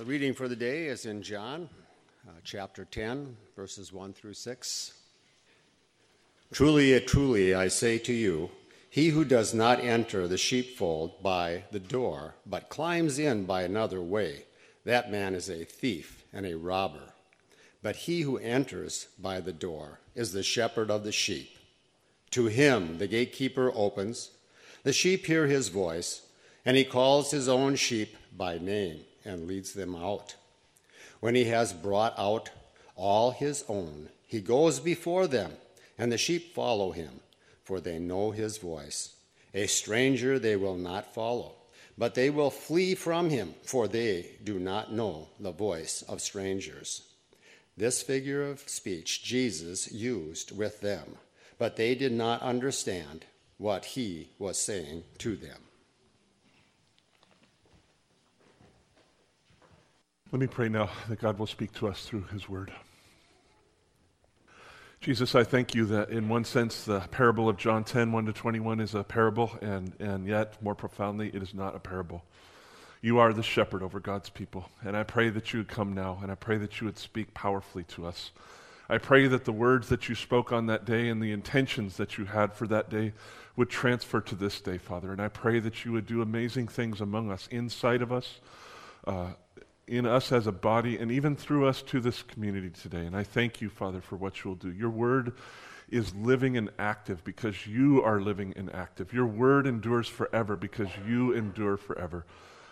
The reading for the day is in John uh, chapter 10, verses 1 through 6. Truly, truly, I say to you, he who does not enter the sheepfold by the door, but climbs in by another way, that man is a thief and a robber. But he who enters by the door is the shepherd of the sheep. To him the gatekeeper opens, the sheep hear his voice, and he calls his own sheep by name and leads them out. When he has brought out all his own, he goes before them, and the sheep follow him, for they know his voice. A stranger they will not follow, but they will flee from him, for they do not know the voice of strangers. This figure of speech Jesus used with them, but they did not understand what he was saying to them. Let me pray now that God will speak to us through his word. Jesus, I thank you that in one sense the parable of John 10, 1 to 21 is a parable, and, and yet more profoundly, it is not a parable. You are the shepherd over God's people, and I pray that you would come now, and I pray that you would speak powerfully to us. I pray that the words that you spoke on that day and the intentions that you had for that day would transfer to this day, Father. And I pray that you would do amazing things among us, inside of us, uh, in us as a body and even through us to this community today. And I thank you, Father, for what you'll do. Your word is living and active because you are living and active. Your word endures forever because you endure forever.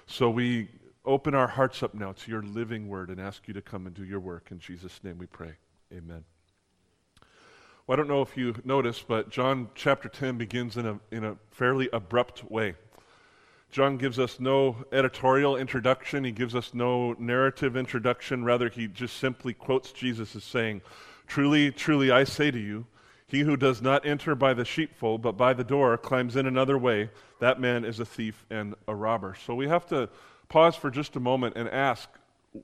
So we open our hearts up now to your living word and ask you to come and do your work. In Jesus' name we pray. Amen. Well, I don't know if you noticed, but John chapter 10 begins in a, in a fairly abrupt way. John gives us no editorial introduction. He gives us no narrative introduction. Rather, he just simply quotes Jesus as saying, Truly, truly, I say to you, he who does not enter by the sheepfold, but by the door, climbs in another way. That man is a thief and a robber. So we have to pause for just a moment and ask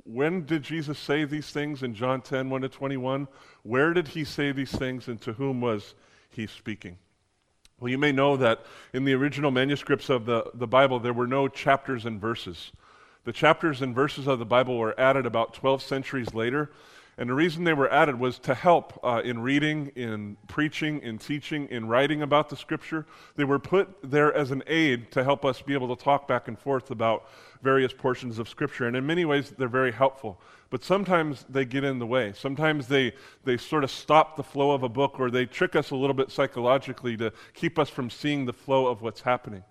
when did Jesus say these things in John 10, 1 to 21? Where did he say these things, and to whom was he speaking? Well, you may know that in the original manuscripts of the, the Bible, there were no chapters and verses. The chapters and verses of the Bible were added about 12 centuries later. And the reason they were added was to help uh, in reading, in preaching, in teaching, in writing about the Scripture. They were put there as an aid to help us be able to talk back and forth about various portions of Scripture. And in many ways, they're very helpful. But sometimes they get in the way. Sometimes they, they sort of stop the flow of a book or they trick us a little bit psychologically to keep us from seeing the flow of what's happening.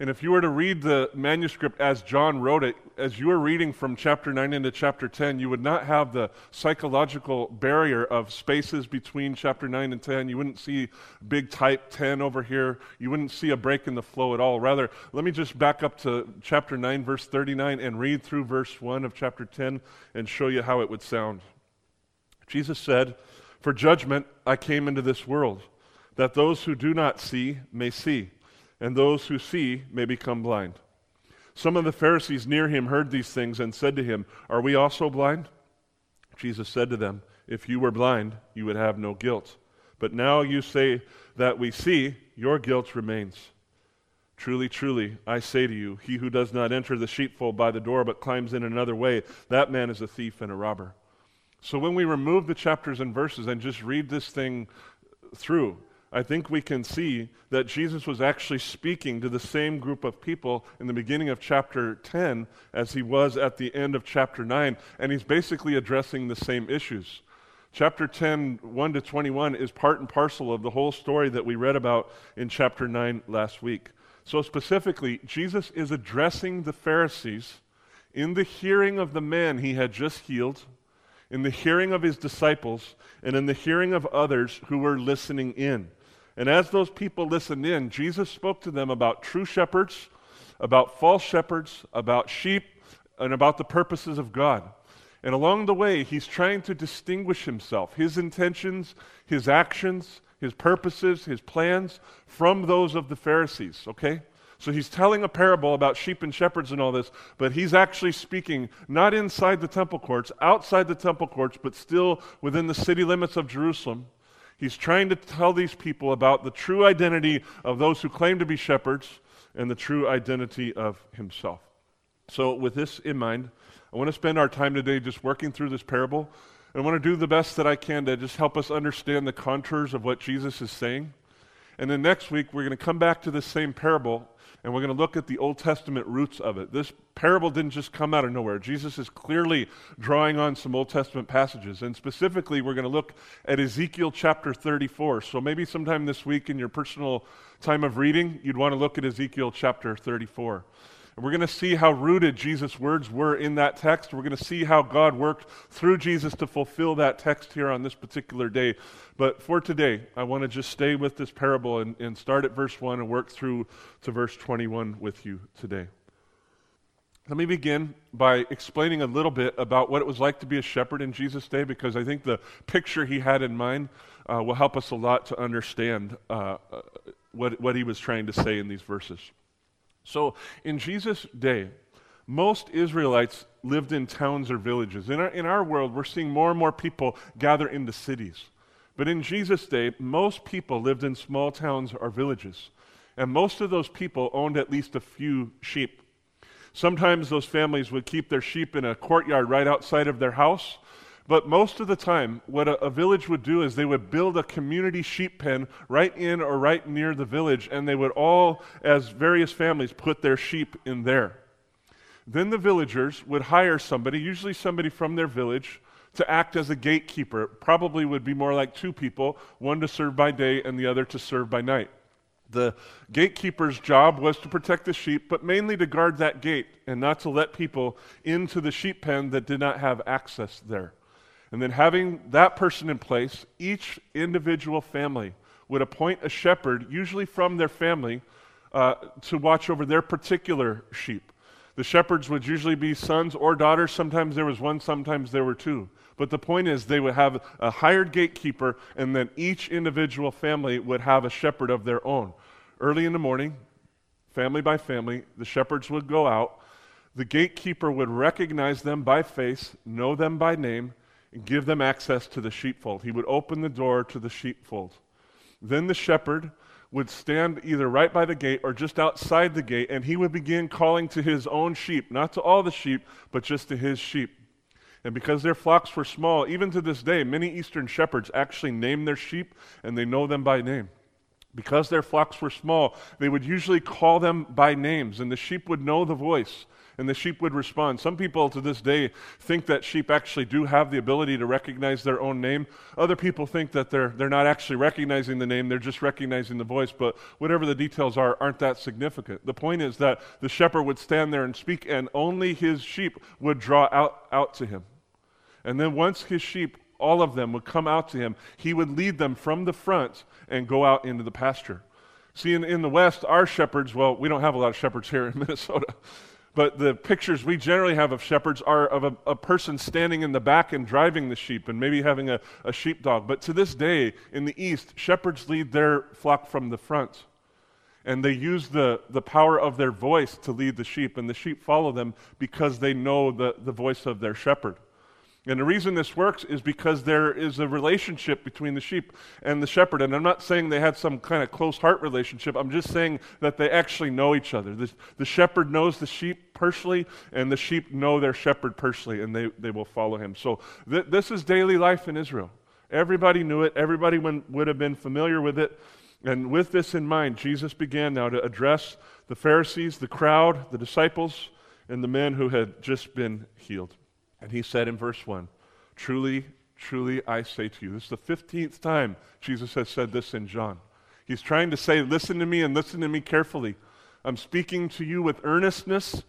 And if you were to read the manuscript as John wrote it, as you were reading from chapter 9 into chapter 10, you would not have the psychological barrier of spaces between chapter 9 and 10. You wouldn't see big type 10 over here. You wouldn't see a break in the flow at all. Rather, let me just back up to chapter 9, verse 39, and read through verse 1 of chapter 10 and show you how it would sound. Jesus said, For judgment I came into this world, that those who do not see may see and those who see may become blind. Some of the Pharisees near him heard these things and said to him, Are we also blind? Jesus said to them, If you were blind, you would have no guilt. But now you say that we see, your guilt remains. Truly, truly, I say to you, he who does not enter the sheepfold by the door but climbs in another way, that man is a thief and a robber. So when we remove the chapters and verses and just read this thing through, I think we can see that Jesus was actually speaking to the same group of people in the beginning of chapter 10 as he was at the end of chapter 9, and he's basically addressing the same issues. Chapter 10, 1 to 21, is part and parcel of the whole story that we read about in chapter 9 last week. So, specifically, Jesus is addressing the Pharisees in the hearing of the man he had just healed in the hearing of his disciples and in the hearing of others who were listening in. And as those people listened in, Jesus spoke to them about true shepherds, about false shepherds, about sheep, and about the purposes of God. And along the way, he's trying to distinguish himself, his intentions, his actions, his purposes, his plans from those of the Pharisees, okay? So he's telling a parable about sheep and shepherds and all this, but he's actually speaking not inside the temple courts, outside the temple courts, but still within the city limits of Jerusalem. He's trying to tell these people about the true identity of those who claim to be shepherds and the true identity of himself. So, with this in mind, I want to spend our time today just working through this parable. And I want to do the best that I can to just help us understand the contours of what Jesus is saying. And then next week, we're going to come back to the same parable and we're going to look at the Old Testament roots of it. This parable didn't just come out of nowhere. Jesus is clearly drawing on some Old Testament passages. And specifically, we're going to look at Ezekiel chapter 34. So maybe sometime this week in your personal time of reading, you'd want to look at Ezekiel chapter 34. And we're going to see how rooted Jesus' words were in that text. We're going to see how God worked through Jesus to fulfill that text here on this particular day. But for today, I want to just stay with this parable and, and start at verse 1 and work through to verse 21 with you today. Let me begin by explaining a little bit about what it was like to be a shepherd in Jesus' day, because I think the picture he had in mind uh, will help us a lot to understand uh, uh what, what he was trying to say in these verses. So, in Jesus' day, most Israelites lived in towns or villages. In our, in our world, we're seeing more and more people gather into cities. But in Jesus' day, most people lived in small towns or villages. And most of those people owned at least a few sheep. Sometimes those families would keep their sheep in a courtyard right outside of their house. But most of the time, what a, a, village would do is they would build a community sheep pen right in or right near the village, and they would all, as various families, put their sheep in there. Then the villagers would hire somebody, usually somebody from their village, to act as a gatekeeper. probably would be more like two people, one to serve by day and the other to serve by night. The gatekeeper's job was to protect the sheep, but mainly to guard that gate and not to let people into the sheep pen that did not have access there. And then, having that person in place, each individual family would appoint a shepherd, usually from their family, uh, to watch over their particular sheep. The shepherds would usually be sons or daughters. Sometimes there was one, sometimes there were two. But the point is, they would have a hired gatekeeper, and then each individual family would have a shepherd of their own. Early in the morning, family by family, the shepherds would go out. The gatekeeper would recognize them by face, know them by name, and give them access to the sheepfold. He would open the door to the sheepfold. Then the shepherd would stand either right by the gate or just outside the gate, and he would begin calling to his own sheep, not to all the sheep, but just to his sheep. And because their flocks were small, even to this day, many Eastern shepherds actually name their sheep and they know them by name. Because their flocks were small, they would usually call them by names, and the sheep would know the voice and the sheep would respond. Some people to this day think that sheep actually do have the ability to recognize their own name. Other people think that they're, they're not actually recognizing the name, they're just recognizing the voice. But whatever the details are, aren't that significant. The point is that the shepherd would stand there and speak, and only his sheep would draw out, out to him. And then once his sheep, all of them, would come out to him, he would lead them from the front and go out into the pasture. See, in, in the West, our shepherds, well, we don't have a lot of shepherds here in Minnesota. But the pictures we generally have of shepherds are of a, a, person standing in the back and driving the sheep and maybe having a, a sheepdog. But to this day, in the East, shepherds lead their flock from the front. And they use the, the power of their voice to lead the sheep, and the sheep follow them because they know the, the voice of their shepherd. And the reason this works is because there is a relationship between the sheep and the shepherd. And I'm not saying they had some kind of close heart relationship. I'm just saying that they actually know each other. The, the shepherd knows the sheep personally, and the sheep know their shepherd personally, and they, they will follow him. So th- this is daily life in Israel. Everybody knew it, everybody would have been familiar with it. And with this in mind, Jesus began now to address the Pharisees, the crowd, the disciples, and the men who had just been healed. And he said in verse 1 Truly, truly, I say to you, this is the 15th time Jesus has said this in John. He's trying to say, Listen to me and listen to me carefully. I'm speaking to you with earnestness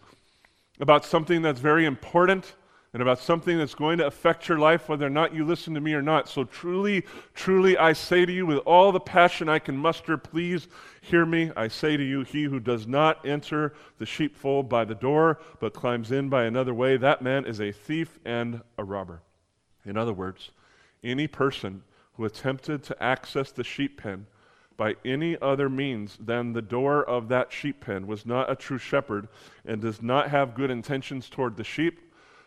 about something that's very important and about something that's going to affect your life, whether or not you listen to me or not. So, truly, truly, I say to you with all the passion I can muster, please hear me. I say to you, he who does not enter the sheepfold by the door, but climbs in by another way, that man is a thief and a robber. In other words, any person who attempted to access the sheep pen by any other means than the door of that sheep pen was not a true shepherd and does not have good intentions toward the sheep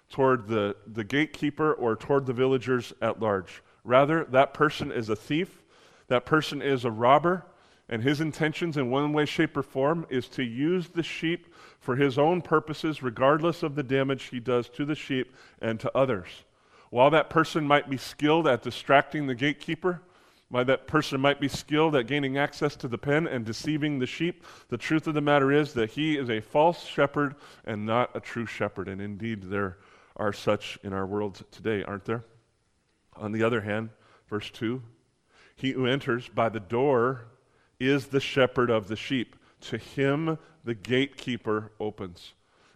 toward the, the gatekeeper or toward the villagers at large. Rather, that person is a thief, that person is a robber, And his intentions, in one way, shape, or form, is to use the sheep for his own purposes, regardless of the damage he does to the sheep and to others. While that person might be skilled at distracting the gatekeeper, while that person might be skilled at gaining access to the pen and deceiving the sheep, the truth of the matter is that he is a false shepherd and not a true shepherd. And indeed, there are such in our world today, aren't there? On the other hand, verse 2 He who enters by the door is the shepherd of the sheep. To him the gatekeeper opens.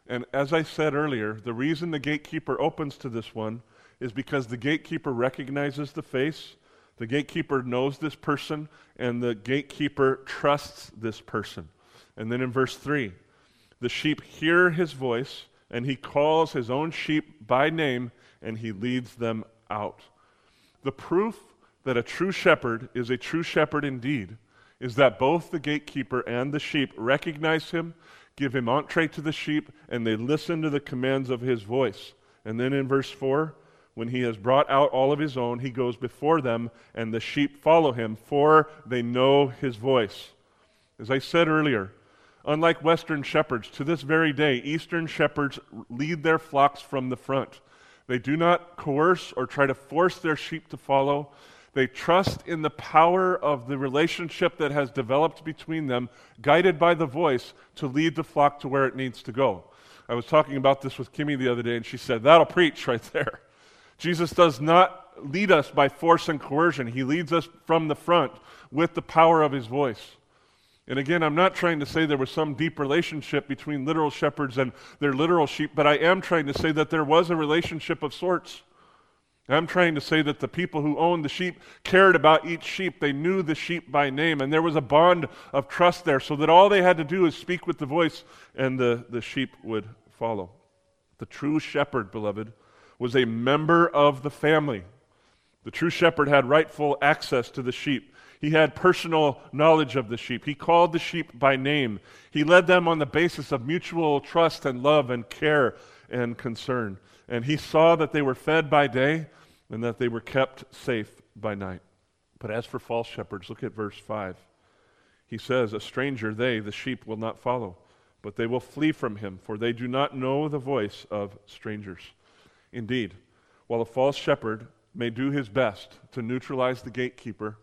And as I said earlier, the reason the gatekeeper opens to this one is because the gatekeeper recognizes the face, the gatekeeper knows this person, and the gatekeeper trusts this person. And then in verse 3, the sheep hear his voice, and he calls his own sheep by name, and he leads them out. The proof that a true shepherd is a true shepherd indeed is that both the gatekeeper and the sheep recognize him, give him entree to the sheep, and they listen to the commands of his voice. And then in verse 4, when he has brought out all of his own, he goes before them, and the sheep follow him, for they know his voice. As I said earlier, unlike Western shepherds, to this very day, Eastern shepherds lead their flocks from the front. They do not coerce or try to force their sheep to follow. They trust in the power of the relationship that has developed between them, guided by the voice to lead the flock to where it needs to go. I was talking about this with Kimmy the other day, and she said, That'll preach right there. Jesus does not lead us by force and coercion, He leads us from the front with the power of His voice. And again, I'm not trying to say there was some deep relationship between literal shepherds and their literal sheep, but I am trying to say that there was a relationship of sorts. I'm trying to say that the people who owned the sheep cared about each sheep. They knew the sheep by name, and there was a bond of trust there, so that all they had to do is speak with the voice, and the, the sheep would follow. The true shepherd, beloved, was a member of the family. The true shepherd had rightful access to the sheep. He had personal knowledge of the sheep. He called the sheep by name. He led them on the basis of mutual trust and love and care and concern and he saw that they were fed by day and that they were kept safe by night. But as for false shepherds, look at verse 5. He says, A stranger they, the sheep, will not follow, but they will flee from him, for they do not know the voice of strangers. Indeed, while a false shepherd may do his best to neutralize the gatekeeper,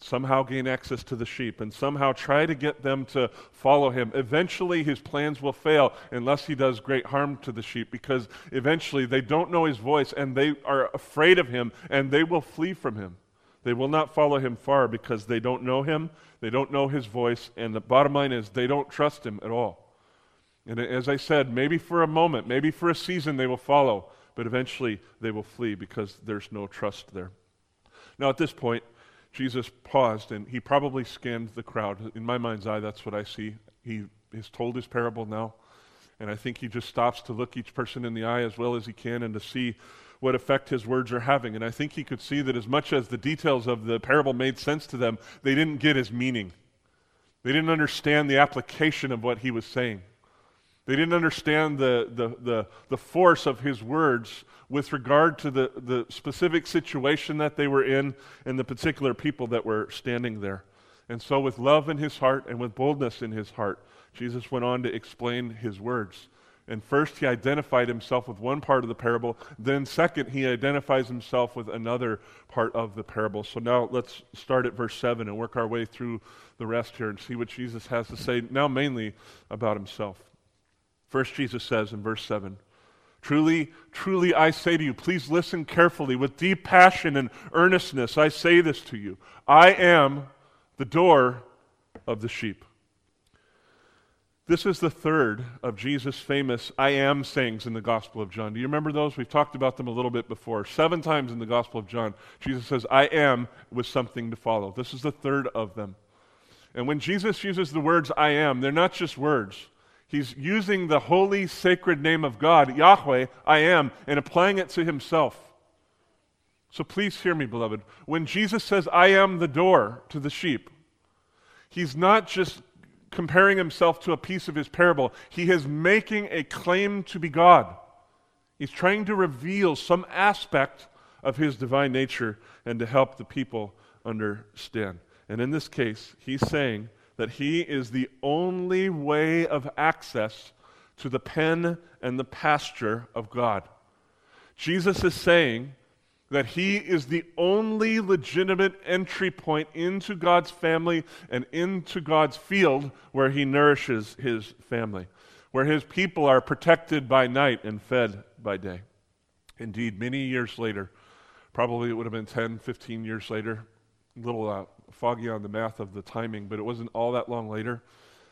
somehow gain access to the sheep and somehow try to get them to follow him. Eventually, his plans will fail unless he does great harm to the sheep because eventually they don't know his voice and they are afraid of him and they will flee from him. They will not follow him far because they don't know him, they don't know his voice, and the bottom line is they don't trust him at all. And as I said, maybe for a moment, maybe for a season they will follow, but eventually they will flee because there's no trust there. Now, at this point, Jesus paused and he probably scanned the crowd. In my mind's eye, that's what I see. He has told his parable now, and I think he just stops to look each person in the eye as well as he can and to see what effect his words are having. And I think he could see that as much as the details of the parable made sense to them, they didn't get his meaning. They didn't understand the application of what he was saying. They didn't understand the, the, the, the force of his words with regard to the, the specific situation that they were in and the particular people that were standing there. And so, with love in his heart and with boldness in his heart, Jesus went on to explain his words. And first, he identified himself with one part of the parable. Then, second, he identifies himself with another part of the parable. So now let's start at verse 7 and work our way through the rest here and see what Jesus has to say, now mainly about himself. First, Jesus says in verse 7 Truly, truly, I say to you, please listen carefully. With deep passion and earnestness, I say this to you I am the door of the sheep. This is the third of Jesus' famous I am sayings in the Gospel of John. Do you remember those? We've talked about them a little bit before. Seven times in the Gospel of John, Jesus says, I am with something to follow. This is the third of them. And when Jesus uses the words I am, they're not just words. He's using the holy, sacred name of God, Yahweh, I am, and applying it to himself. So please hear me, beloved. When Jesus says, I am the door to the sheep, he's not just comparing himself to a piece of his parable, he is making a claim to be God. He's trying to reveal some aspect of his divine nature and to help the people understand. And in this case, he's saying that he is the only way of access to the pen and the pasture of God. Jesus is saying that he is the only legitimate entry point into God's family and into God's field where he nourishes his family, where his people are protected by night and fed by day. Indeed, many years later, probably it would have been 10, 15 years later, a little uh, foggy on the math of the timing, but it wasn't all that long later.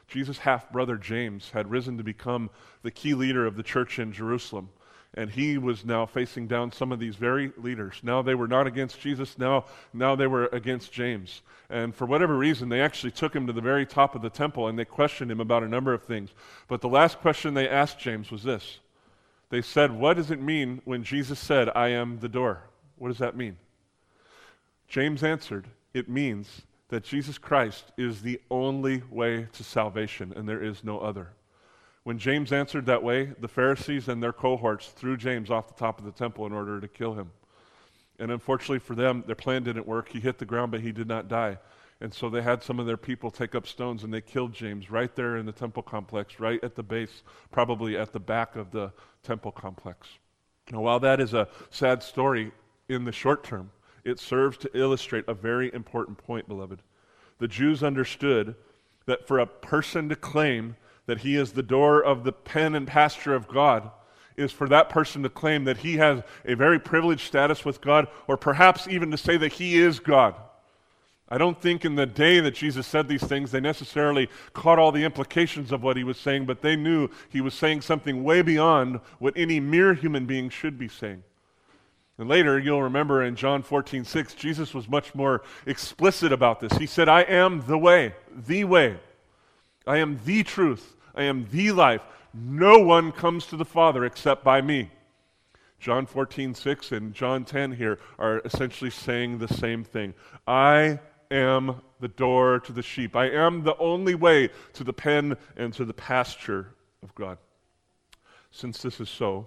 Jesus' half brother James had risen to become the key leader of the church in Jerusalem and he was now facing down some of these very leaders. Now they were not against Jesus, now, now they were against James. And for whatever reason, they actually took him to the very top of the temple and they questioned him about a number of things. But the last question they asked James was this They said, What does it mean when Jesus said, I am the door? What does that mean? James answered, It means that Jesus Christ is the only way to salvation and there is no other. When James answered that way, the Pharisees and their cohorts threw James off the top of the temple in order to kill him. And unfortunately for them, their plan didn't work. He hit the ground, but he did not die. And so they had some of their people take up stones and they killed James right there in the temple complex, right at the base, probably at the back of the temple complex. Now, while that is a sad story in the short term, it serves to illustrate a very important point, beloved. The Jews understood that for a person to claim that he is the door of the pen and pasture of God is for that person to claim that he has a very privileged status with God, or perhaps even to say that he is God. I don't think in the day that Jesus said these things, they necessarily caught all the implications of what he was saying, but they knew he was saying something way beyond what any mere human being should be saying. And later, you'll remember in John 14, 6, Jesus was much more explicit about this. He said, I am the way, the way. I am the truth. I am the life. No one comes to the Father except by me. John 14, 6 and John 10 here are essentially saying the same thing. I am the door to the sheep. I am the only way to the pen and to the pasture of God. Since this is so,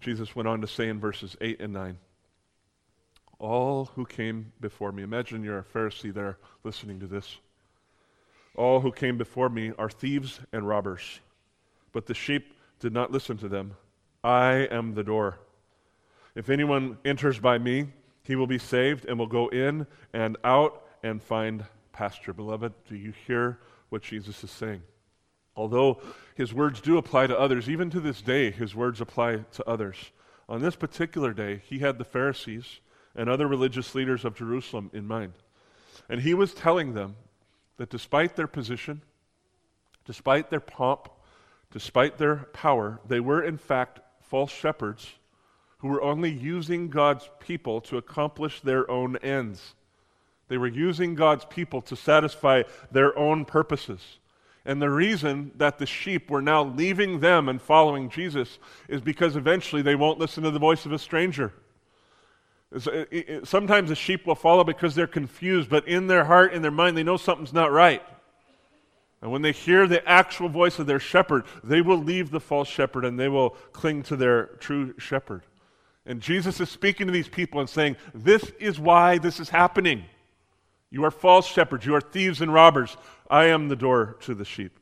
Jesus went on to say in verses 8 and 9 All who came before me, imagine you're a Pharisee there listening to this. All who came before me are thieves and robbers, but the sheep did not listen to them. I am the door. If anyone enters by me, he will be saved and will go in and out and find pasture. Beloved, do you hear what Jesus is saying? Although his words do apply to others, even to this day, his words apply to others. On this particular day, he had the Pharisees and other religious leaders of Jerusalem in mind. And he was telling them that despite their position, despite their pomp, despite their power, they were in fact false shepherds who were only using God's people to accomplish their own ends. They were using God's people to satisfy their own purposes. And the reason that the sheep were now leaving them and following Jesus is because eventually they won't listen to the voice of a stranger. Sometimes the sheep will follow because they're confused, but in their heart, in their mind, they know something's not right. And when they hear the actual voice of their shepherd, they will leave the false shepherd and they will cling to their true shepherd. And Jesus is speaking to these people and saying, This is why this is happening. You are false shepherds, you are thieves and robbers. I am the door to the sheep.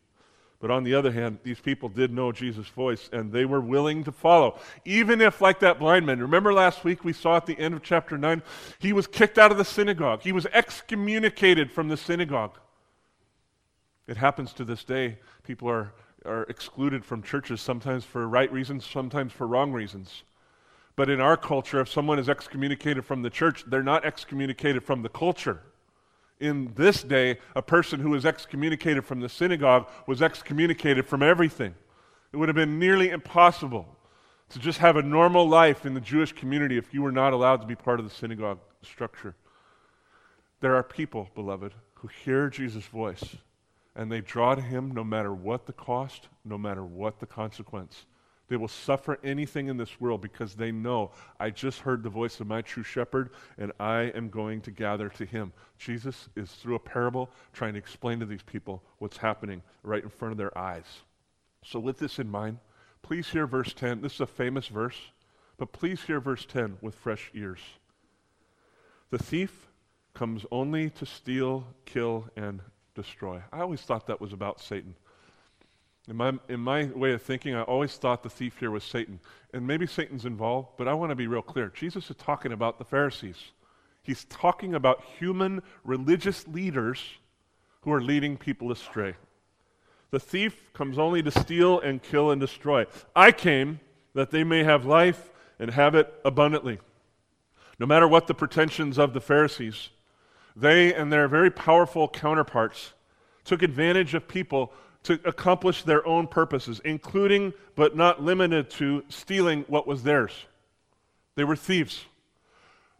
But on the other hand, these people did know Jesus' voice and they were willing to follow. Even if, like that blind man, remember last week we saw at the end of chapter 9, he was kicked out of the synagogue, he was excommunicated from the synagogue. It happens to this day. People are, are excluded from churches, sometimes for right reasons, sometimes for wrong reasons. But in our culture, if someone is excommunicated from the church, they're not excommunicated from the culture in this day, a person who was excommunicated from the synagogue was excommunicated from everything. It would have been nearly impossible to just have a normal life in the Jewish community if you were not allowed to be part of the synagogue structure. There are people, beloved, who hear Jesus' voice and they draw to him no matter what the cost, no matter what the consequence. They will suffer anything in this world because they know, I just heard the voice of my true shepherd and I am going to gather to him. Jesus is through a parable trying to explain to these people what's happening right in front of their eyes. So, with this in mind, please hear verse 10. This is a famous verse, but please hear verse 10 with fresh ears. The thief comes only to steal, kill, and destroy. I always thought that was about Satan. In my, in my way of thinking, I always thought the thief here was Satan. And maybe Satan's involved, but I want to be real clear. Jesus is talking about the Pharisees. He's talking about human religious leaders who are leading people astray. The thief comes only to steal and kill and destroy. I came that they may have life and have it abundantly. No matter what the pretensions of the Pharisees, they and their very powerful counterparts took advantage of people to accomplish their own purposes, including but not limited to stealing what was theirs. They were thieves.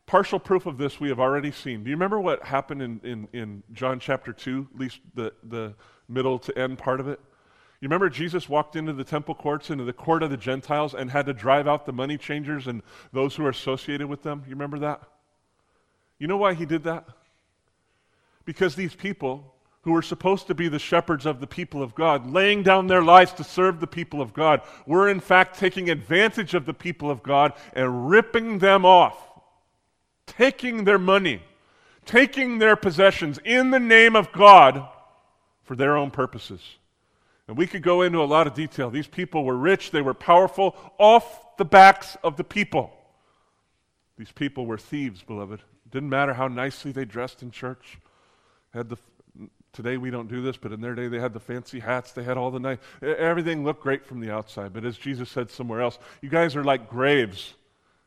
Partial proof of this we have already seen. Do you remember what happened in, in, in John chapter 2, at least the, the middle to end part of it? You remember Jesus walked into the temple courts, into the court of the Gentiles, and had to drive out the money changers and those who are associated with them? You remember that? You know why he did that? Because these people who were supposed to be the shepherds of the people of God, laying down their lives to serve the people of God, were in fact taking advantage of the people of God and ripping them off, taking their money, taking their possessions in the name of God for their own purposes. And we could go into a lot of detail. These people were rich, they were powerful, off the backs of the people. These people were thieves, beloved. It Didn't matter how nicely they dressed in church. Had the Today we don't do this, but in their day they had the fancy hats, they had all the nice, everything looked great from the outside. But as Jesus said somewhere else, you guys are like graves.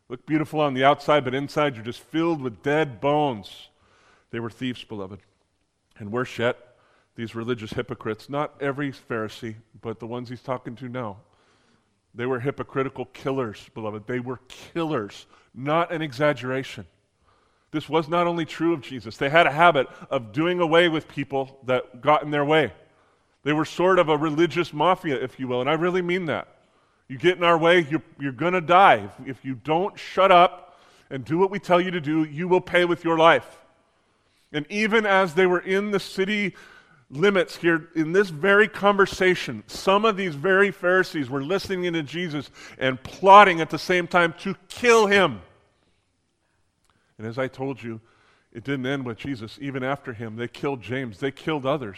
Look beautiful on the outside, but inside you're just filled with dead bones. They were thieves, beloved. And worse yet, these religious hypocrites, not every Pharisee, but the ones he's talking to now, they were hypocritical killers, beloved. They were killers, not an exaggeration. This was not only true of Jesus, they had a habit of doing away with people that got in their way. They were sort of a religious mafia, if you will, and I really mean that. You get in our way, you're, you're going to die. If, if you don't shut up and do what we tell you to do, you will pay with your life. And even as they were in the city limits here, in this very conversation, some of these very Pharisees were listening to Jesus and plotting at the same time to kill him. And as I told you, it didn't end with Jesus. Even after him, they killed James. They killed others.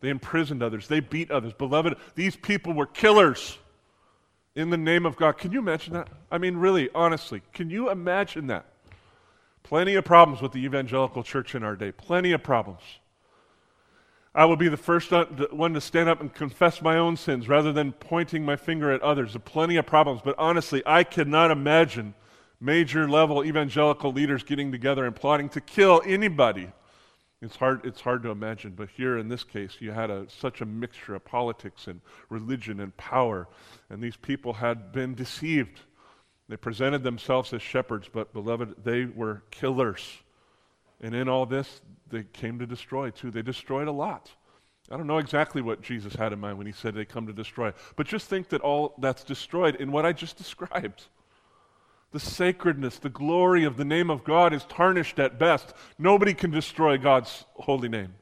They imprisoned others. They beat others. Beloved, these people were killers in the name of God. Can you imagine that? I mean, really, honestly, can you imagine that? Plenty of problems with the evangelical church in our day. Plenty of problems. I will be the first one to stand up and confess my own sins rather than pointing my finger at others. There are plenty of problems, but honestly, I cannot imagine major level evangelical leaders getting together and plotting to kill anybody. It's hard, it's hard to imagine, but here in this case, you had a, such a mixture of politics and religion and power, and these people had been deceived. They presented themselves as shepherds, but beloved, they were killers. And in all this, they came to destroy too. They destroyed a lot. I don't know exactly what Jesus had in mind when he said they come to destroy, but just think that all that's destroyed in what I just described. The sacredness, the glory of the name of God is tarnished at best. Nobody can destroy God's holy name,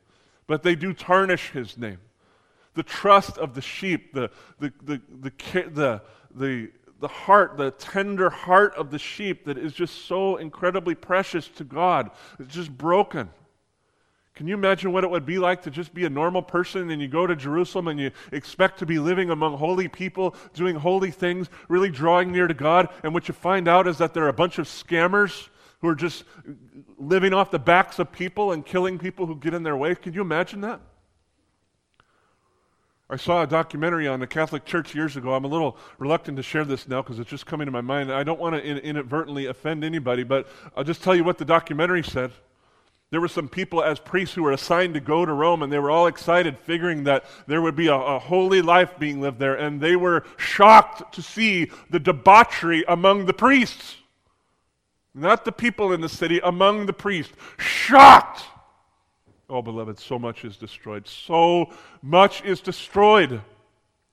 but they do tarnish his name. The trust of the sheep, the, the, the, the, the, the, heart, the tender heart of the sheep that is just so incredibly precious to God, is just broken. Can you imagine what it would be like to just be a normal person and you go to Jerusalem and you expect to be living among holy people, doing holy things, really drawing near to God, and what you find out is that there are a bunch of scammers who are just living off the backs of people and killing people who get in their way? Can you imagine that? I saw a documentary on the Catholic Church years ago. I'm a little reluctant to share this now because it's just coming to my mind. I don't want to inadvertently offend anybody, but I'll just tell you what the documentary said. There were some people as priests who were assigned to go to Rome, and they were all excited, figuring that there would be a, a, holy life being lived there. And they were shocked to see the debauchery among the priests. Not the people in the city, among the priests. Shocked! Oh, beloved, so much is destroyed. So much is destroyed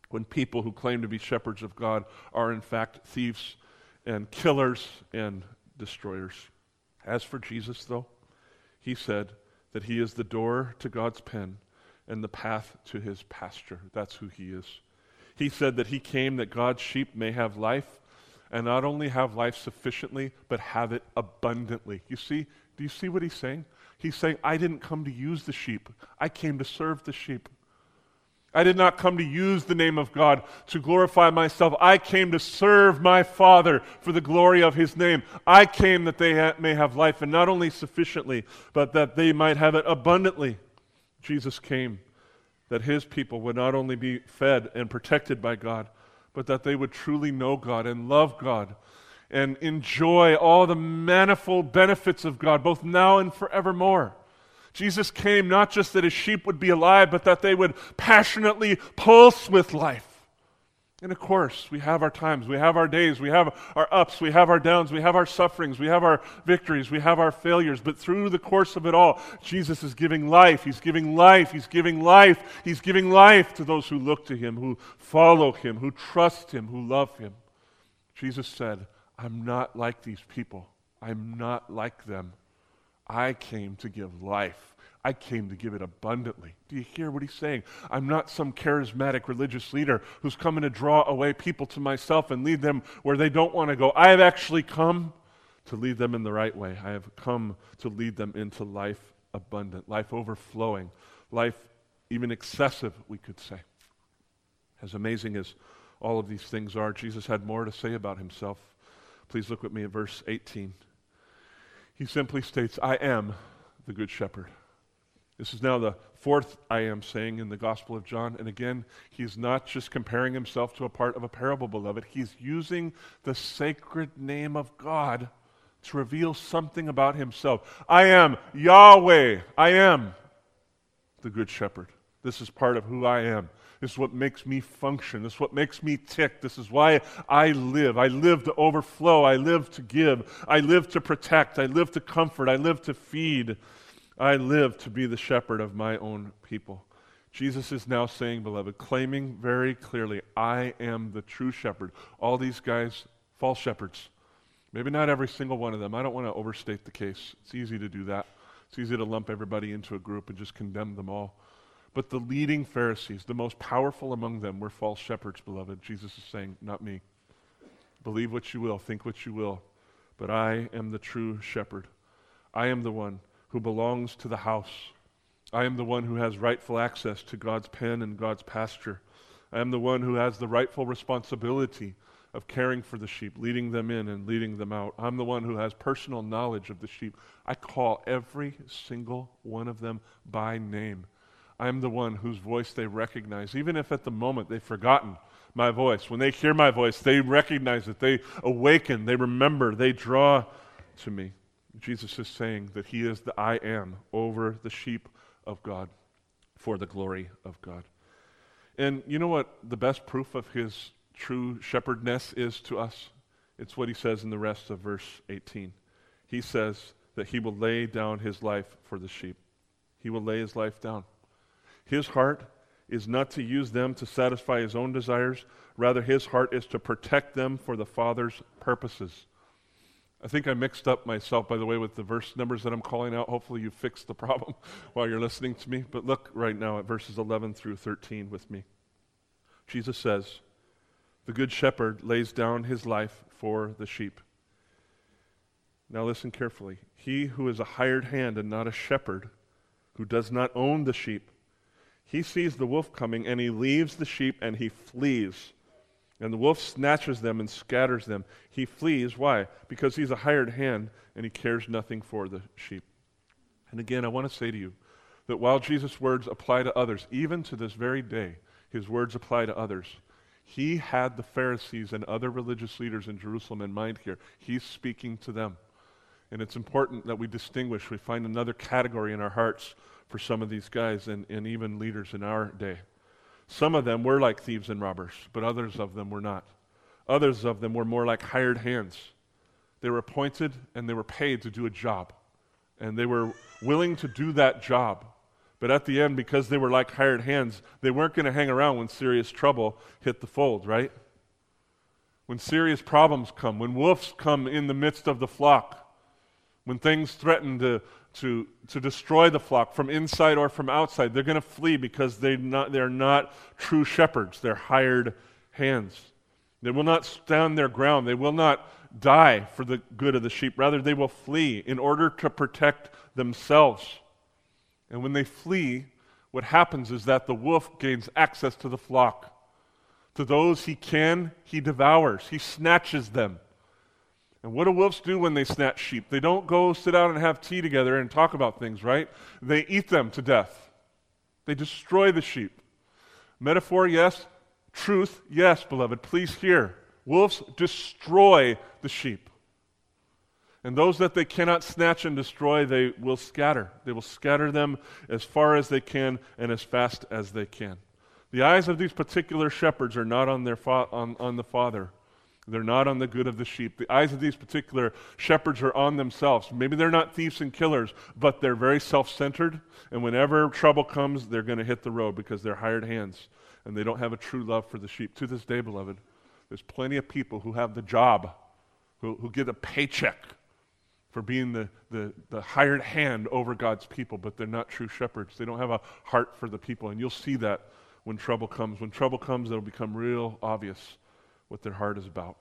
when people who claim to be shepherds of God are, in fact, thieves and killers and destroyers. As for Jesus, though, he said that he is the door to God's pen and the path to his pasture. That's who he is. He said that he came that God's sheep may have life and not only have life sufficiently, but have it abundantly. You see, do you see what he's saying? He's saying, I didn't come to use the sheep, I came to serve the sheep. I did not come to use the name of God to glorify myself. I came to serve my Father for the glory of His name. I came that they ha- may have life, and not only sufficiently, but that they might have it abundantly. Jesus came that His people would not only be fed and protected by God, but that they would truly know God and love God and enjoy all the manifold benefits of God, both now and forevermore. Jesus came not just that his sheep would be alive, but that they would passionately pulse with life. And of course, we have our times, we have our days, we have our ups, we have our downs, we have our sufferings, we have our victories, we have our failures. But through the course of it all, Jesus is giving life. He's giving life. He's giving life. He's giving life to those who look to him, who follow him, who trust him, who love him. Jesus said, I'm not like these people. I'm not like them. I came to give life. I came to give it abundantly. Do you hear what he's saying? I'm not some charismatic religious leader who's coming to draw away people to myself and lead them where they don't want to go. I have actually come to lead them in the right way. I have come to lead them into life abundant, life overflowing, life even excessive, we could say. As amazing as all of these things are, Jesus had more to say about himself. Please look with me at verse 18. He simply states, I am the Good Shepherd. This is now the fourth I am saying in the Gospel of John. And again, he's not just comparing himself to a part of a parable, beloved. He's using the sacred name of God to reveal something about himself. I am Yahweh. I am the Good Shepherd. This is part of who I am. This is what makes me function. This is what makes me tick. This is why I live. I live to overflow. I live to give. I live to protect. I live to comfort. I live to feed. I live to be the shepherd of my own people. Jesus is now saying, beloved, claiming very clearly, I am the true shepherd. All these guys, false shepherds. Maybe not every single one of them. I don't want to overstate the case. It's easy to do that. It's easy to lump everybody into a group and just condemn them all. But the leading Pharisees, the most powerful among them, were false shepherds, beloved. Jesus is saying, Not me. Believe what you will, think what you will, but I am the true shepherd. I am the one who belongs to the house. I am the one who has rightful access to God's pen and God's pasture. I am the one who has the rightful responsibility of caring for the sheep, leading them in and leading them out. I'm the one who has personal knowledge of the sheep. I call every single one of them by name. I'm the one whose voice they recognize, even if at the moment they've forgotten my voice. When they hear my voice, they recognize it. They awaken, they remember, they draw to me. Jesus is saying that he is the I am over the sheep of God for the glory of God. And you know what the best proof of his true shepherdness is to us? It's what he says in the rest of verse 18. He says that he will lay down his life for the sheep. He will lay his life down. His heart is not to use them to satisfy his own desires. Rather, his heart is to protect them for the Father's purposes. I think I mixed up myself, by the way, with the verse numbers that I'm calling out. Hopefully, you fixed the problem while you're listening to me. But look right now at verses 11 through 13 with me. Jesus says, The good shepherd lays down his life for the sheep. Now, listen carefully. He who is a hired hand and not a shepherd, who does not own the sheep, he sees the wolf coming and he leaves the sheep and he flees. And the wolf snatches them and scatters them. He flees. Why? Because he's a hired hand and he cares nothing for the sheep. And again, I want to say to you that while Jesus' words apply to others, even to this very day, his words apply to others. He had the Pharisees and other religious leaders in Jerusalem in mind here. He's speaking to them. And it's important that we distinguish, we find another category in our hearts for some of these guys and, and even leaders in our day. Some of them were like thieves and robbers, but others of them were not. Others of them were more like hired hands. They were appointed and they were paid to do a job. And they were willing to do that job. But at the end, because they were like hired hands, they weren't going to hang around when serious trouble hit the fold, right? When serious problems come, when wolves come in the midst of the flock, when things threaten to, to, to destroy the flock from inside or from outside, they're going to flee because they not, they're not true shepherds. They're hired hands. They will not stand their ground. They will not die for the good of the sheep. Rather, they will flee in order to protect themselves. And when they flee, what happens is that the wolf gains access to the flock. To those he can, he devours, he snatches them. And what do wolves do when they snatch sheep? They don't go sit down and have tea together and talk about things, right? They eat them to death. They destroy the sheep. Metaphor, yes. Truth, yes, beloved. Please hear. Wolves destroy the sheep. And those that they cannot snatch and destroy, they will scatter. They will scatter them as far as they can and as fast as they can. The eyes of these particular shepherds are not on, their fa- on, on the Father. They're not on the good of the sheep. The eyes of these particular shepherds are on themselves. Maybe they're not thieves and killers, but they're very self centered. And whenever trouble comes, they're going to hit the road because they're hired hands and they don't have a true love for the sheep. To this day, beloved, there's plenty of people who have the job, who, who get a paycheck for being the, the, the hired hand over God's people, but they're not true shepherds. They don't have a heart for the people. And you'll see that when trouble comes. When trouble comes, it'll become real obvious what their heart is about.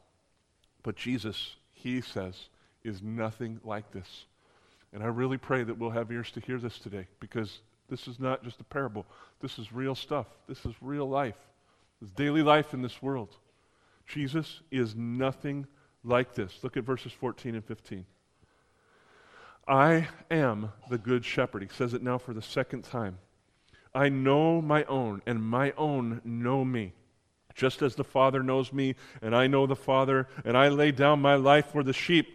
But Jesus, he says, is nothing like this. And I really pray that we'll have ears to hear this today because this is not just a parable. This is real stuff. This is real life. This daily life in this world. Jesus is nothing like this. Look at verses 14 and 15. I am the good shepherd. He says it now for the second time. I know my own, and my own know me. Just as the Father knows me, and I know the Father, and I lay down my life for the sheep.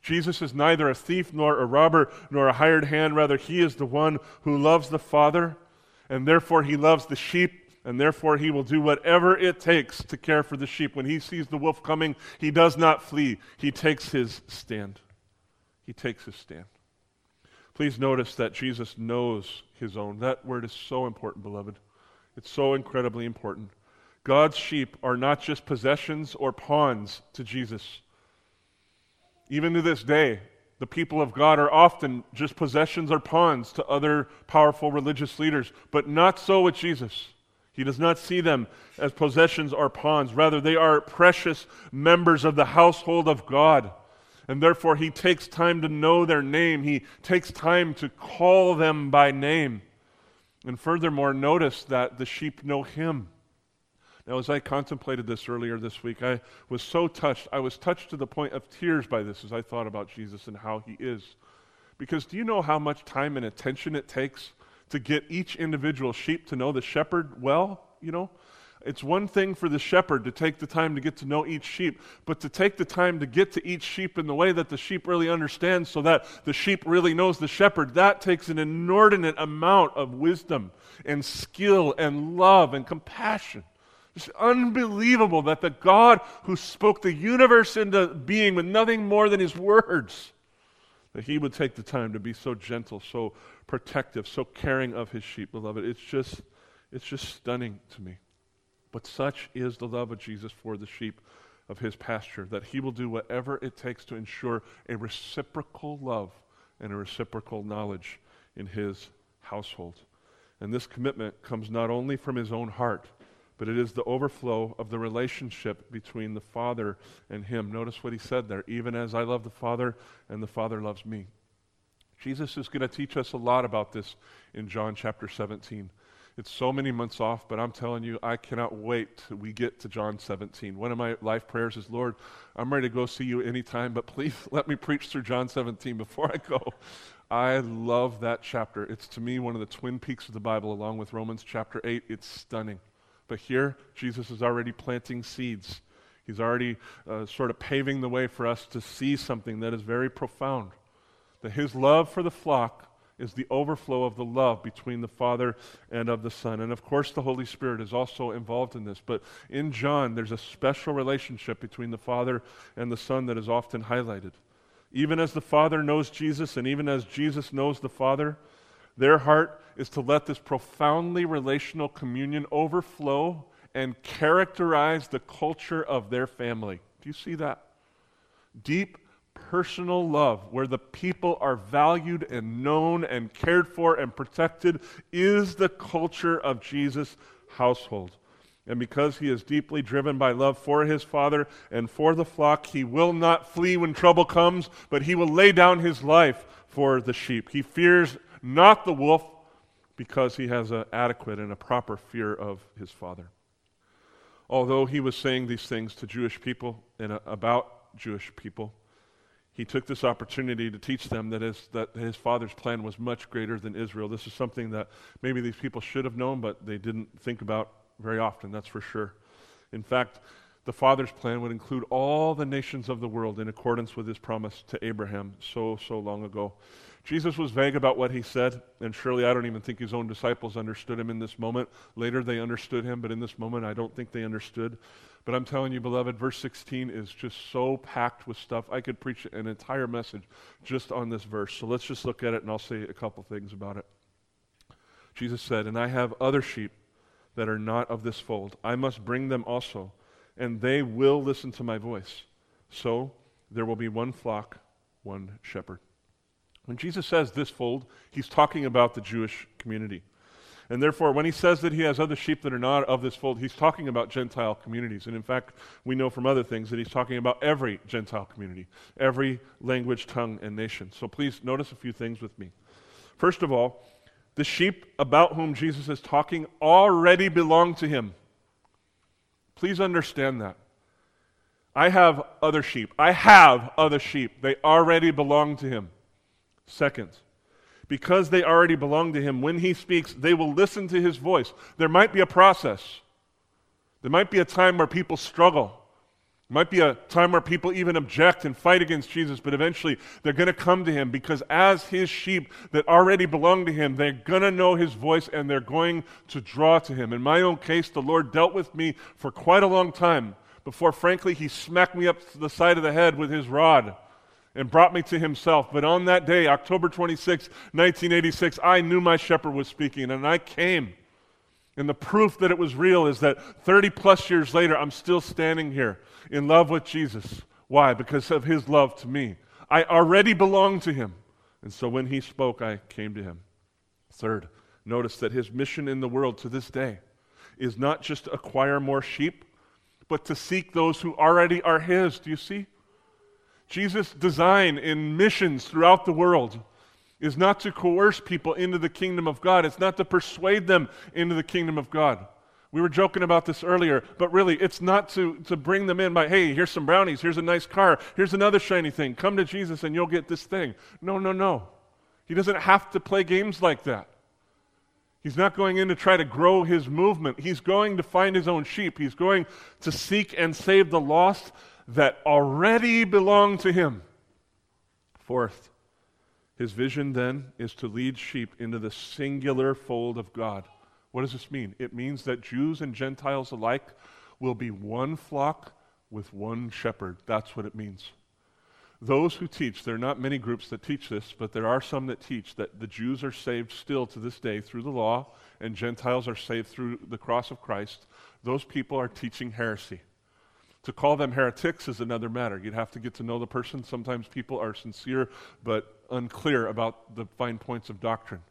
Jesus is neither a thief nor a robber nor a hired hand. Rather, he is the one who loves the Father, and therefore he loves the sheep, and therefore he will do whatever it takes to care for the sheep. When he sees the wolf coming, he does not flee, he takes his stand. He takes his stand. Please notice that Jesus knows his own. That word is so important, beloved. It's so incredibly important. God's sheep are not just possessions or pawns to Jesus. Even to this day, the people of God are often just possessions or pawns to other powerful religious leaders, but not so with Jesus. He does not see them as possessions or pawns. Rather, they are precious members of the household of God. And therefore, he takes time to know their name. He takes time to call them by name. And furthermore, notice that the sheep know him. Now, as I contemplated this earlier this week, I was so touched. I was touched to the point of tears by this as I thought about Jesus and how he is. Because do you know how much time and attention it takes to get each individual sheep to know the shepherd well? You know, it's one thing for the shepherd to take the time to get to know each sheep, but to take the time to get to each sheep in the way that the sheep really understands so that the sheep really knows the shepherd, that takes an inordinate amount of wisdom and skill and love and compassion. It's unbelievable that the God who spoke the universe into being with nothing more than his words, that he would take the time to be so gentle, so protective, so caring of his sheep, beloved. It's just, it's just stunning to me. But such is the love of Jesus for the sheep of his pasture, that he will do whatever it takes to ensure a reciprocal love and a reciprocal knowledge in his household. And this commitment comes not only from his own heart, but it is the overflow of the relationship between the Father and Him. Notice what He said there even as I love the Father and the Father loves me. Jesus is going to teach us a lot about this in John chapter 17. It's so many months off, but I'm telling you, I cannot wait till we get to John 17. One of my life prayers is, Lord, I'm ready to go see you anytime, but please let me preach through John 17 before I go. I love that chapter. It's to me one of the twin peaks of the Bible, along with Romans chapter 8. It's stunning. But here, Jesus is already planting seeds. He's already uh, sort of paving the way for us to see something that is very profound. That his love for the flock is the overflow of the love between the Father and of the Son. And of course, the Holy Spirit is also involved in this. But in John, there's a special relationship between the Father and the Son that is often highlighted. Even as the Father knows Jesus, and even as Jesus knows the Father, their heart is to let this profoundly relational communion overflow and characterize the culture of their family. Do you see that? Deep personal love, where the people are valued and known and cared for and protected, is the culture of Jesus' household. And because he is deeply driven by love for his father and for the flock, he will not flee when trouble comes, but he will lay down his life for the sheep. He fears not the wolf because he has an adequate and a proper fear of his father. Although he was saying these things to Jewish people and uh, about Jewish people, he took this opportunity to teach them that his, that his father's plan was much greater than Israel. This is something that maybe these people should have known, but they didn't think about very often, that's for sure. In fact, the Father's plan would include all the nations of the world in accordance with his promise to Abraham so, so long ago. Jesus was vague about what he said, and surely I don't even think his own disciples understood him in this moment. Later they understood him, but in this moment I don't think they understood. But I'm telling you, beloved, verse 16 is just so packed with stuff. I could preach an entire message just on this verse. So let's just look at it, and I'll say a couple things about it. Jesus said, And I have other sheep that are not of this fold. I must bring them also, and they will listen to my voice. So there will be one flock, one shepherd. When Jesus says this fold, he's talking about the Jewish community. And therefore, when he says that he has other sheep that are not of this fold, he's talking about Gentile communities. And in fact, we know from other things that he's talking about every Gentile community, every language, tongue, and nation. So please notice a few things with me. First of all, the sheep about whom Jesus is talking already belong to him. Please understand that. I have other sheep. I have other sheep. They already belong to him. Second, because they already belong to him, when he speaks, they will listen to his voice. There might be a process. There might be a time where people struggle. It might be a time where people even object and fight against Jesus, but eventually they're going to come to him because, as his sheep that already belong to him, they're going to know his voice and they're going to draw to him. In my own case, the Lord dealt with me for quite a long time before, frankly, he smacked me up the side of the head with his rod and brought me to himself. But on that day, October 26, 1986, I knew my shepherd was speaking, and I came. And the proof that it was real is that 30 plus years later, I'm still standing here in love with Jesus. Why? Because of his love to me. I already belong to him. And so when he spoke, I came to him. Third, notice that his mission in the world to this day is not just to acquire more sheep, but to seek those who already are his. Do you see? Jesus' design in missions throughout the world is not to coerce people into the kingdom of God, it's not to persuade them into the kingdom of God. We were joking about this earlier, but really, it's not to, to bring them in by, hey, here's some brownies, here's a nice car, here's another shiny thing. Come to Jesus and you'll get this thing. No, no, no. He doesn't have to play games like that. He's not going in to try to grow his movement. He's going to find his own sheep. He's going to seek and save the lost that already belong to him. Fourth, his vision then is to lead sheep into the singular fold of God. What does this mean? It means that Jews and Gentiles alike will be one flock with one shepherd. That's what it means. Those who teach, there are not many groups that teach this, but there are some that teach that the Jews are saved still to this day through the law, and Gentiles are saved through the cross of Christ. Those people are teaching heresy. To call them heretics is another matter. You'd have to get to know the person. Sometimes people are sincere but unclear about the fine points of doctrine.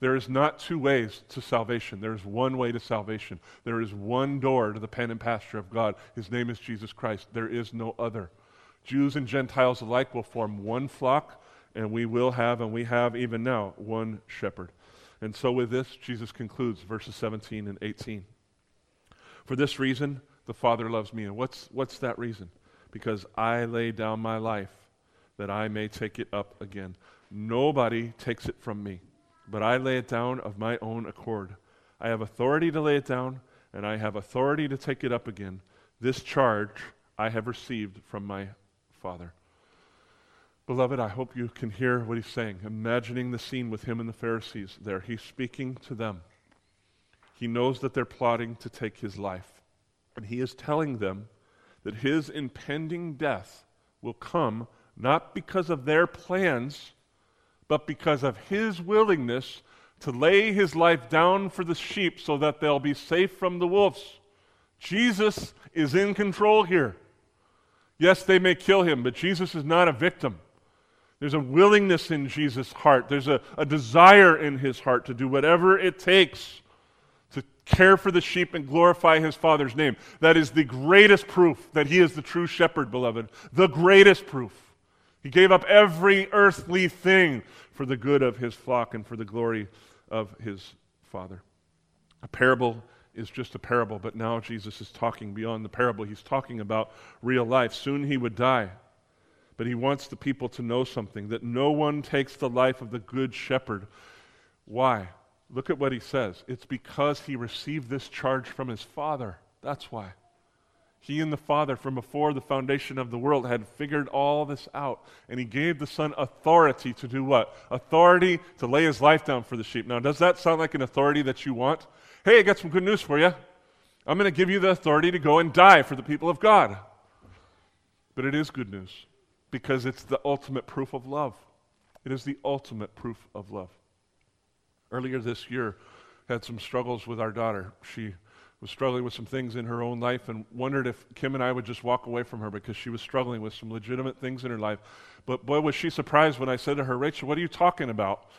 There is not two ways to salvation. There is one way to salvation. There is one door to the pen and pasture of God. His name is Jesus Christ. There is no other. Jews and Gentiles alike will form one flock, and we will have, and we have even now, one shepherd. And so, with this, Jesus concludes verses 17 and 18. For this reason, the Father loves me. And what's, what's that reason? Because I lay down my life that I may take it up again. Nobody takes it from me but I lay it down of my own accord. I have authority to lay it down, and I have authority to take it up again. This charge I have received from my Father. Beloved, I hope you can hear what he's saying. Imagining the scene with him and the Pharisees there. He's speaking to them. He knows that they're plotting to take his life. And he is telling them that his impending death will come not because of their plans but because of his willingness to lay his life down for the sheep so that they'll be safe from the wolves. Jesus is in control here. Yes, they may kill him, but Jesus is not a victim. There's a willingness in Jesus' heart, there's a, a desire in his heart to do whatever it takes care for the sheep, and glorify his Father's name. That is the greatest proof that he is the true shepherd, beloved. The greatest proof. He gave up every earthly thing for the good of his flock and for the glory of his Father. A parable is just a parable, but now Jesus is talking beyond the parable. He's talking about real life. Soon he would die. But he wants the people to know something that no one takes the life of the good shepherd. Why? Look at what he says. It's because he received this charge from his Father. That's why. He and the Father, from before the foundation of the world, had figured all this out. And He gave the Son authority to do what? Authority to lay His life down for the sheep. Now, does that sound like an authority that you want? Hey, I got some good news for you. I'm going to give you the authority to go and die for the people of God. But it is good news because it's the ultimate proof of love. It is the ultimate proof of love. Earlier this year, had some struggles with our daughter. She was struggling with some things in her own life and wondered if Kim and I would just walk away from her because she was struggling with some legitimate things in her life. But boy, was she surprised when I said to her, Rachel, what are you talking about?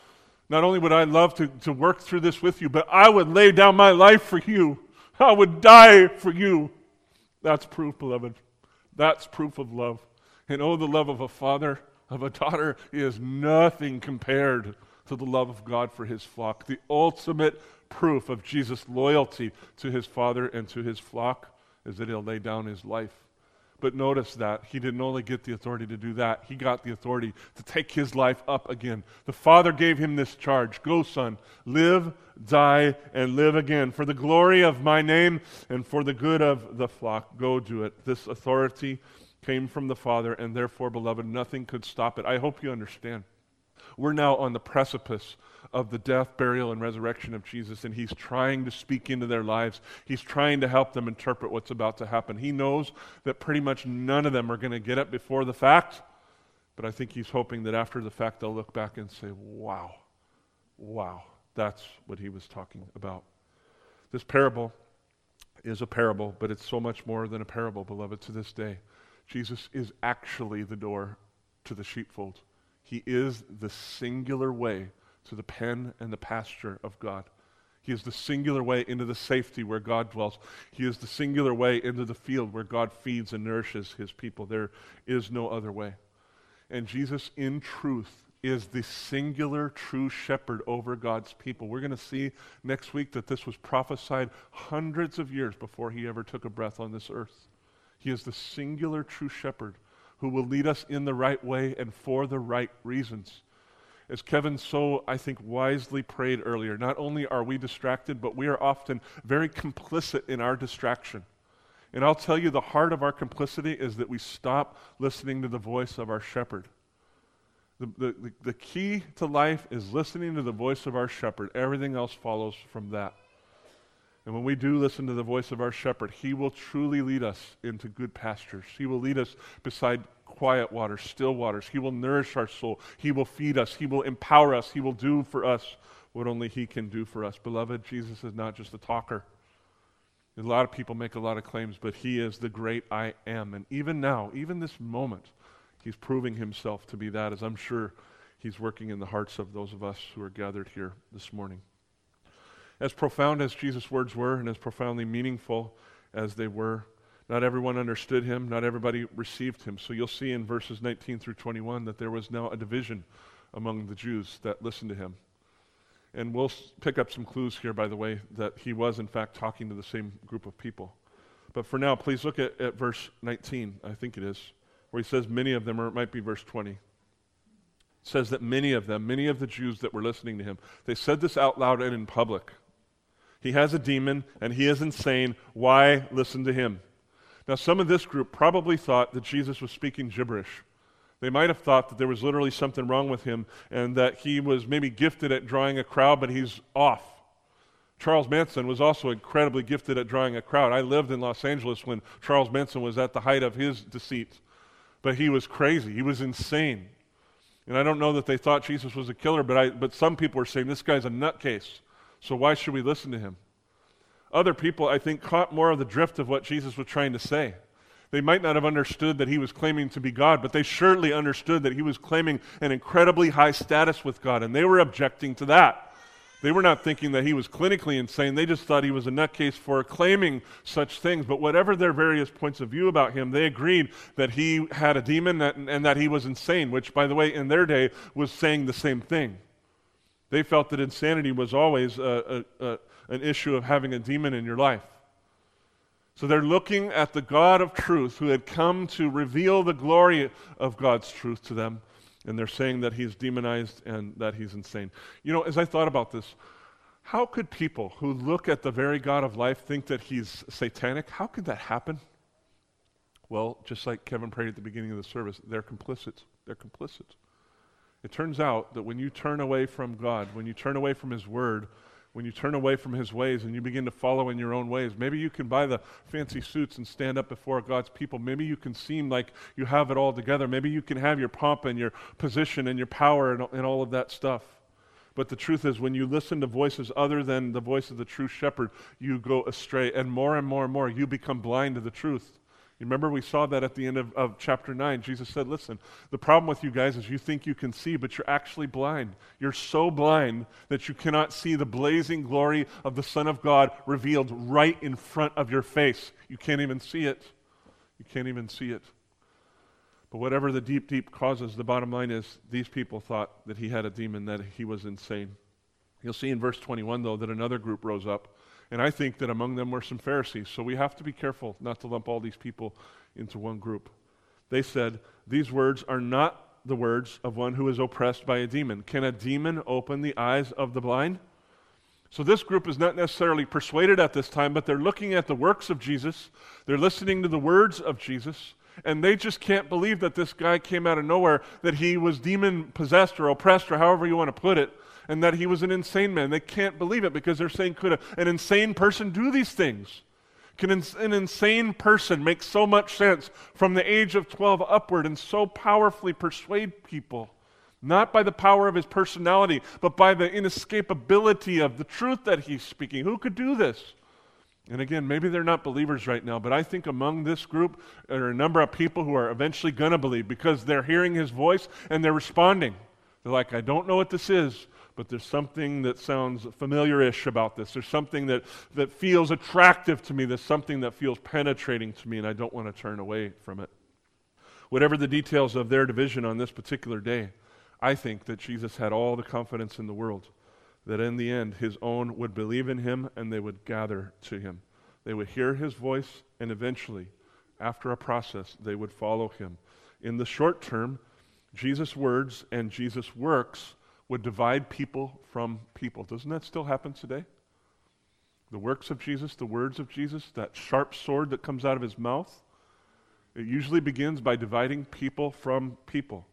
Not only would I love to, to work through this with you, but I would lay down my life for you. I would die for you. That's proof, beloved. That's proof of love. And oh, the love of a father, of a daughter, is nothing compared to the love of God for his flock. The ultimate proof of Jesus' loyalty to his Father and to his flock is that he'll lay down his life. But notice that he didn't only get the authority to do that, he got the authority to take his life up again. The Father gave him this charge Go, son, live, die, and live again. For the glory of my name and for the good of the flock, go do it. This authority came from the Father, and therefore, beloved, nothing could stop it. I hope you understand. We're now on the precipice of the death, burial, and resurrection of Jesus, and he's trying to speak into their lives. He's trying to help them interpret what's about to happen. He knows that pretty much none of them are going to get it before the fact, but I think he's hoping that after the fact they'll look back and say, wow, wow, that's what he was talking about. This parable is a parable, but it's so much more than a parable, beloved, to this day. Jesus is actually the door to the sheepfold. He is the singular way to the pen and the pasture of God. He is the singular way into the safety where God dwells. He is the singular way into the field where God feeds and nourishes his people. There is no other way. And Jesus, in truth, is the singular true shepherd over God's people. We're going to see next week that this was prophesied hundreds of years before he ever took a breath on this earth. He is the singular true shepherd who will lead us in the right way and for the right reasons as Kevin so, I think, wisely prayed earlier, not only are we distracted, but we are often very complicit in our distraction. And I'll tell you, the heart of our complicity is that we stop listening to the voice of our shepherd. The, the, the, key to life is listening to the voice of our shepherd. Everything else follows from that. And when we do listen to the voice of our shepherd, he will truly lead us into good pastures. He will lead us beside quiet waters, still waters. He will nourish our soul. He will feed us. He will empower us. He will do for us what only He can do for us. Beloved, Jesus is not just a talker. A lot of people make a lot of claims, but He is the great I am. And even now, even this moment, He's proving Himself to be that, as I'm sure He's working in the hearts of those of us who are gathered here this morning. As profound as Jesus' words were, and as profoundly meaningful as they were, not everyone understood him, not everybody received him. So you'll see in verses 19 through 21 that there was now a division among the Jews that listened to him. And we'll pick up some clues here, by the way, that he was, in fact, talking to the same group of people. But for now, please look at, at verse 19, I think it is, where he says many of them, or it might be verse 20. It says that many of them, many of the Jews that were listening to him, they said this out loud and in public. He has a demon and he is insane. Why listen to him? Now, some of this group probably thought that Jesus was speaking gibberish. They might have thought that there was literally something wrong with him and that he was maybe gifted at drawing a crowd, but he's off. Charles Manson was also incredibly gifted at drawing a crowd. I lived in Los Angeles when Charles Manson was at the height of his deceit, but he was crazy. He was insane. And I don't know that they thought Jesus was a killer, but, I, but some people were saying this guy's a nutcase, so why should we listen to him? other people, I think, caught more of the drift of what Jesus was trying to say. They might not have understood that he was claiming to be God, but they surely understood that he was claiming an incredibly high status with God, and they were objecting to that. They were not thinking that he was clinically insane. They just thought he was a nutcase for claiming such things. But whatever their various points of view about him, they agreed that he had a demon and that he was insane, which, by the way, in their day was saying the same thing. They felt that insanity was always a, a, a, an issue of having a demon in your life. So they're looking at the God of truth who had come to reveal the glory of God's truth to them, and they're saying that he's demonized and that he's insane. You know, as I thought about this, how could people who look at the very God of life think that he's satanic? How could that happen? Well, just like Kevin prayed at the beginning of the service, they're complicit. They're complicit. It turns out that when you turn away from God, when you turn away from His Word, when you turn away from his ways and you begin to follow in your own ways. Maybe you can buy the fancy suits and stand up before God's people. Maybe you can seem like you have it all together. Maybe you can have your pomp and your position and your power and, and all of that stuff. But the truth is, when you listen to voices other than the voice of the true shepherd, you go astray. And more and more and more, you become blind to the truth. You remember we saw that at the end of, of chapter 9. Jesus said, Listen, the problem with you guys is you think you can see, but you're actually blind. You're so blind that you cannot see the blazing glory of the Son of God revealed right in front of your face. You can't even see it. You can't even see it. But whatever the deep, deep causes, the bottom line is these people thought that he had a demon, that he was insane. You'll see in verse 21, though, that another group rose up and I think that among them were some Pharisees. So we have to be careful not to lump all these people into one group. They said, These words are not the words of one who is oppressed by a demon. Can a demon open the eyes of the blind? So this group is not necessarily persuaded at this time, but they're looking at the works of Jesus, they're listening to the words of Jesus, and they just can't believe that this guy came out of nowhere, that he was demon possessed or oppressed, or however you want to put it and that he was an insane man. They can't believe it because they're saying, could a, an insane person do these things? Can an, an insane person make so much sense from the age of 12 upward and so powerfully persuade people? Not by the power of his personality, but by the inescapability of the truth that he's speaking. Who could do this? And again, maybe they're not believers right now, but I think among this group there are a number of people who are eventually going to believe because they're hearing his voice and they're responding. They're like, I don't know what this is, but there's something that sounds familiar-ish about this. There's something that, that feels attractive to me. There's something that feels penetrating to me, and I don't want to turn away from it. Whatever the details of their division on this particular day, I think that Jesus had all the confidence in the world that in the end his own would believe in him and they would gather to him. They would hear his voice, and eventually, after a process, they would follow him. In the short term, Jesus' words and Jesus' works would divide people from people. Doesn't that still happen today? The works of Jesus, the words of Jesus, that sharp sword that comes out of his mouth, it usually begins by dividing people from people.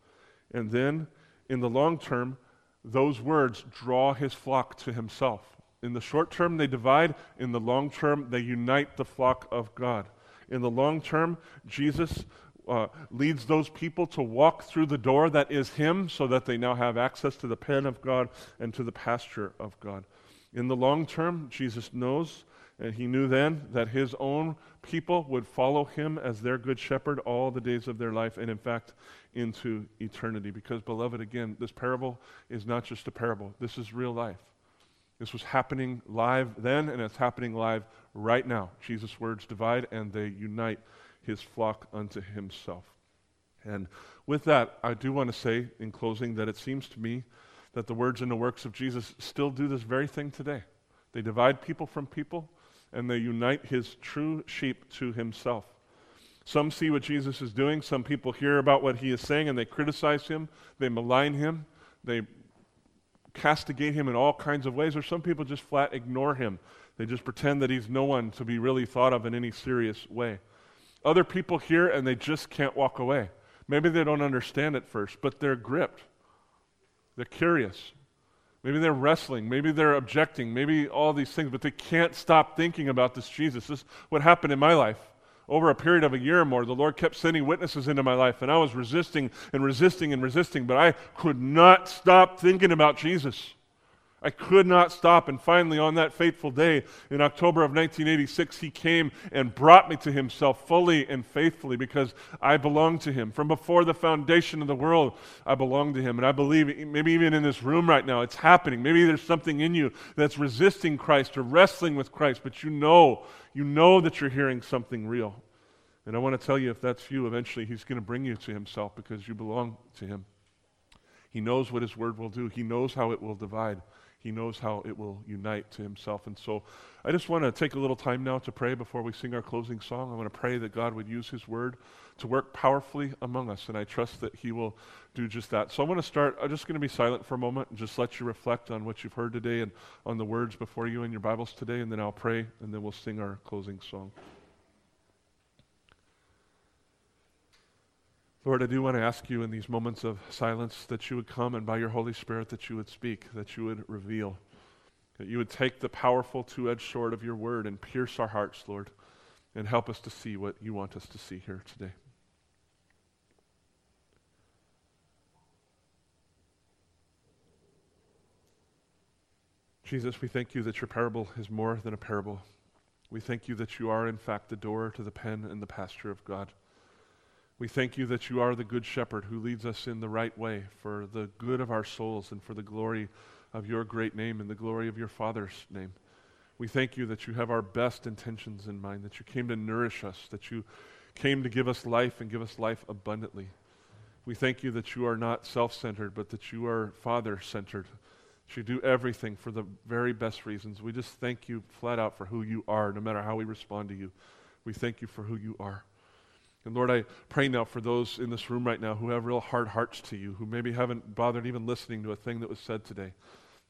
And then, in the long term, those words draw his flock to himself. In the short term, they divide. In the long term, they unite the flock of God. In the long term, Jesus uh, leads those people to walk through the door that is Him so that they now have access to the pen of God and to the pasture of God. In the long term, Jesus knows, and He knew then, that His own people would follow Him as their good shepherd all the days of their life, and in fact, into eternity. Because, beloved, again, this parable is not just a parable, this is real life. This was happening live then, and it's happening live right now. Jesus' words divide and they unite his flock unto himself. And with that, I do want to say in closing that it seems to me that the words and the works of Jesus still do this very thing today. They divide people from people, and they unite his true sheep to himself. Some see what Jesus is doing. Some people hear about what he is saying and they criticize him, they malign him, they castigate him in all kinds of ways, or some people just flat ignore him. They just pretend that he's no one to be really thought of in any serious way. Other people hear and they just can't walk away. Maybe they don't understand at first, but they're gripped. They're curious. Maybe they're wrestling. Maybe they're objecting. Maybe all these things, but they can't stop thinking about this Jesus. This is what happened in my life. Over a period of a year or more, the Lord kept sending witnesses into my life, and I was resisting and resisting and resisting, but I could not stop thinking about Jesus. I could not stop. And finally, on that fateful day in October of 1986, he came and brought me to himself fully and faithfully because I belong to him. From before the foundation of the world, I belong to him. And I believe, maybe even in this room right now, it's happening. Maybe there's something in you that's resisting Christ or wrestling with Christ, but you know, you know that you're hearing something real. And I want to tell you, if that's you, eventually he's going to bring you to himself because you belong to him. He knows what his word will do, he knows how it will divide. He knows how it will unite to himself. And so I just want to take a little time now to pray before we sing our closing song. I want to pray that God would use his word to work powerfully among us. And I trust that he will do just that. So I want to start. I'm just going to be silent for a moment and just let you reflect on what you've heard today and on the words before you in your Bibles today. And then I'll pray and then we'll sing our closing song. Lord, I do want to ask you in these moments of silence that you would come and by your Holy Spirit that you would speak, that you would reveal, that you would take the powerful two edged sword of your word and pierce our hearts, Lord, and help us to see what you want us to see here today. Jesus, we thank you that your parable is more than a parable. We thank you that you are, in fact, the door to the pen and the pasture of God. We thank you that you are the good shepherd who leads us in the right way for the good of our souls and for the glory of your great name and the glory of your Father's name. We thank you that you have our best intentions in mind, that you came to nourish us, that you came to give us life and give us life abundantly. We thank you that you are not self centered, but that you are Father centered. You do everything for the very best reasons. We just thank you flat out for who you are, no matter how we respond to you. We thank you for who you are. And Lord, I pray now for those in this room right now who have real hard hearts to you, who maybe haven't bothered even listening to a thing that was said today.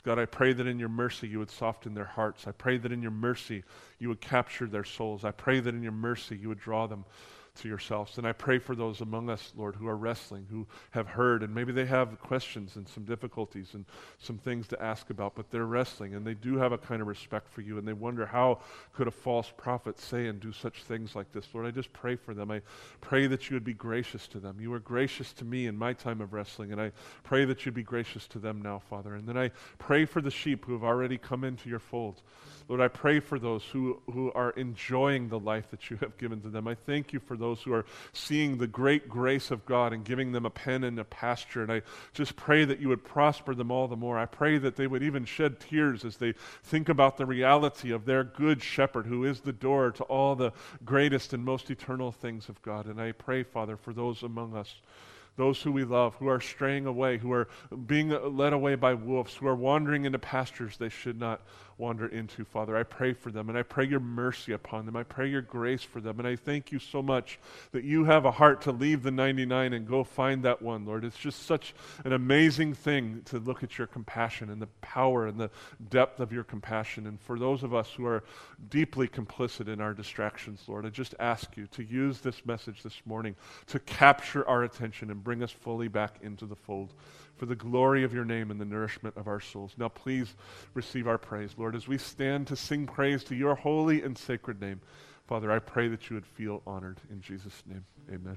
God, I pray that in your mercy you would soften their hearts. I pray that in your mercy you would capture their souls. I pray that in your mercy you would draw them to yourselves. And I pray for those among us, Lord, who are wrestling, who have heard, and maybe they have questions and some difficulties and some things to ask about, but they're wrestling and they do have a kind of respect for you and they wonder how could a false prophet say and do such things like this. Lord, I just pray for them. I pray that you would be gracious to them. You were gracious to me in my time of wrestling, and I pray that you'd be gracious to them now, Father. And then I pray for the sheep who have already come into your fold. Lord, I pray for those who, who are enjoying the life that you have given to them. I thank you for those who are seeing the great grace of God and giving them a pen and a pasture. And I just pray that you would prosper them all the more. I pray that they would even shed tears as they think about the reality of their good shepherd who is the door to all the greatest and most eternal things of God. And I pray, Father, for those among us those who we love, who are straying away, who are being led away by wolves, who are wandering into pastures they should not wander into, Father. I pray for them and I pray your mercy upon them. I pray your grace for them. And I thank you so much that you have a heart to leave the 99 and go find that one, Lord. It's just such an amazing thing to look at your compassion and the power and the depth of your compassion. And for those of us who are deeply complicit in our distractions, Lord, I just ask you to use this message this morning to capture our attention and bring us fully back into the fold for the glory of your name and the nourishment of our souls. Now, please receive our praise, Lord, as we stand to sing praise to your holy and sacred name. Father, I pray that you would feel honored in Jesus' name. Amen.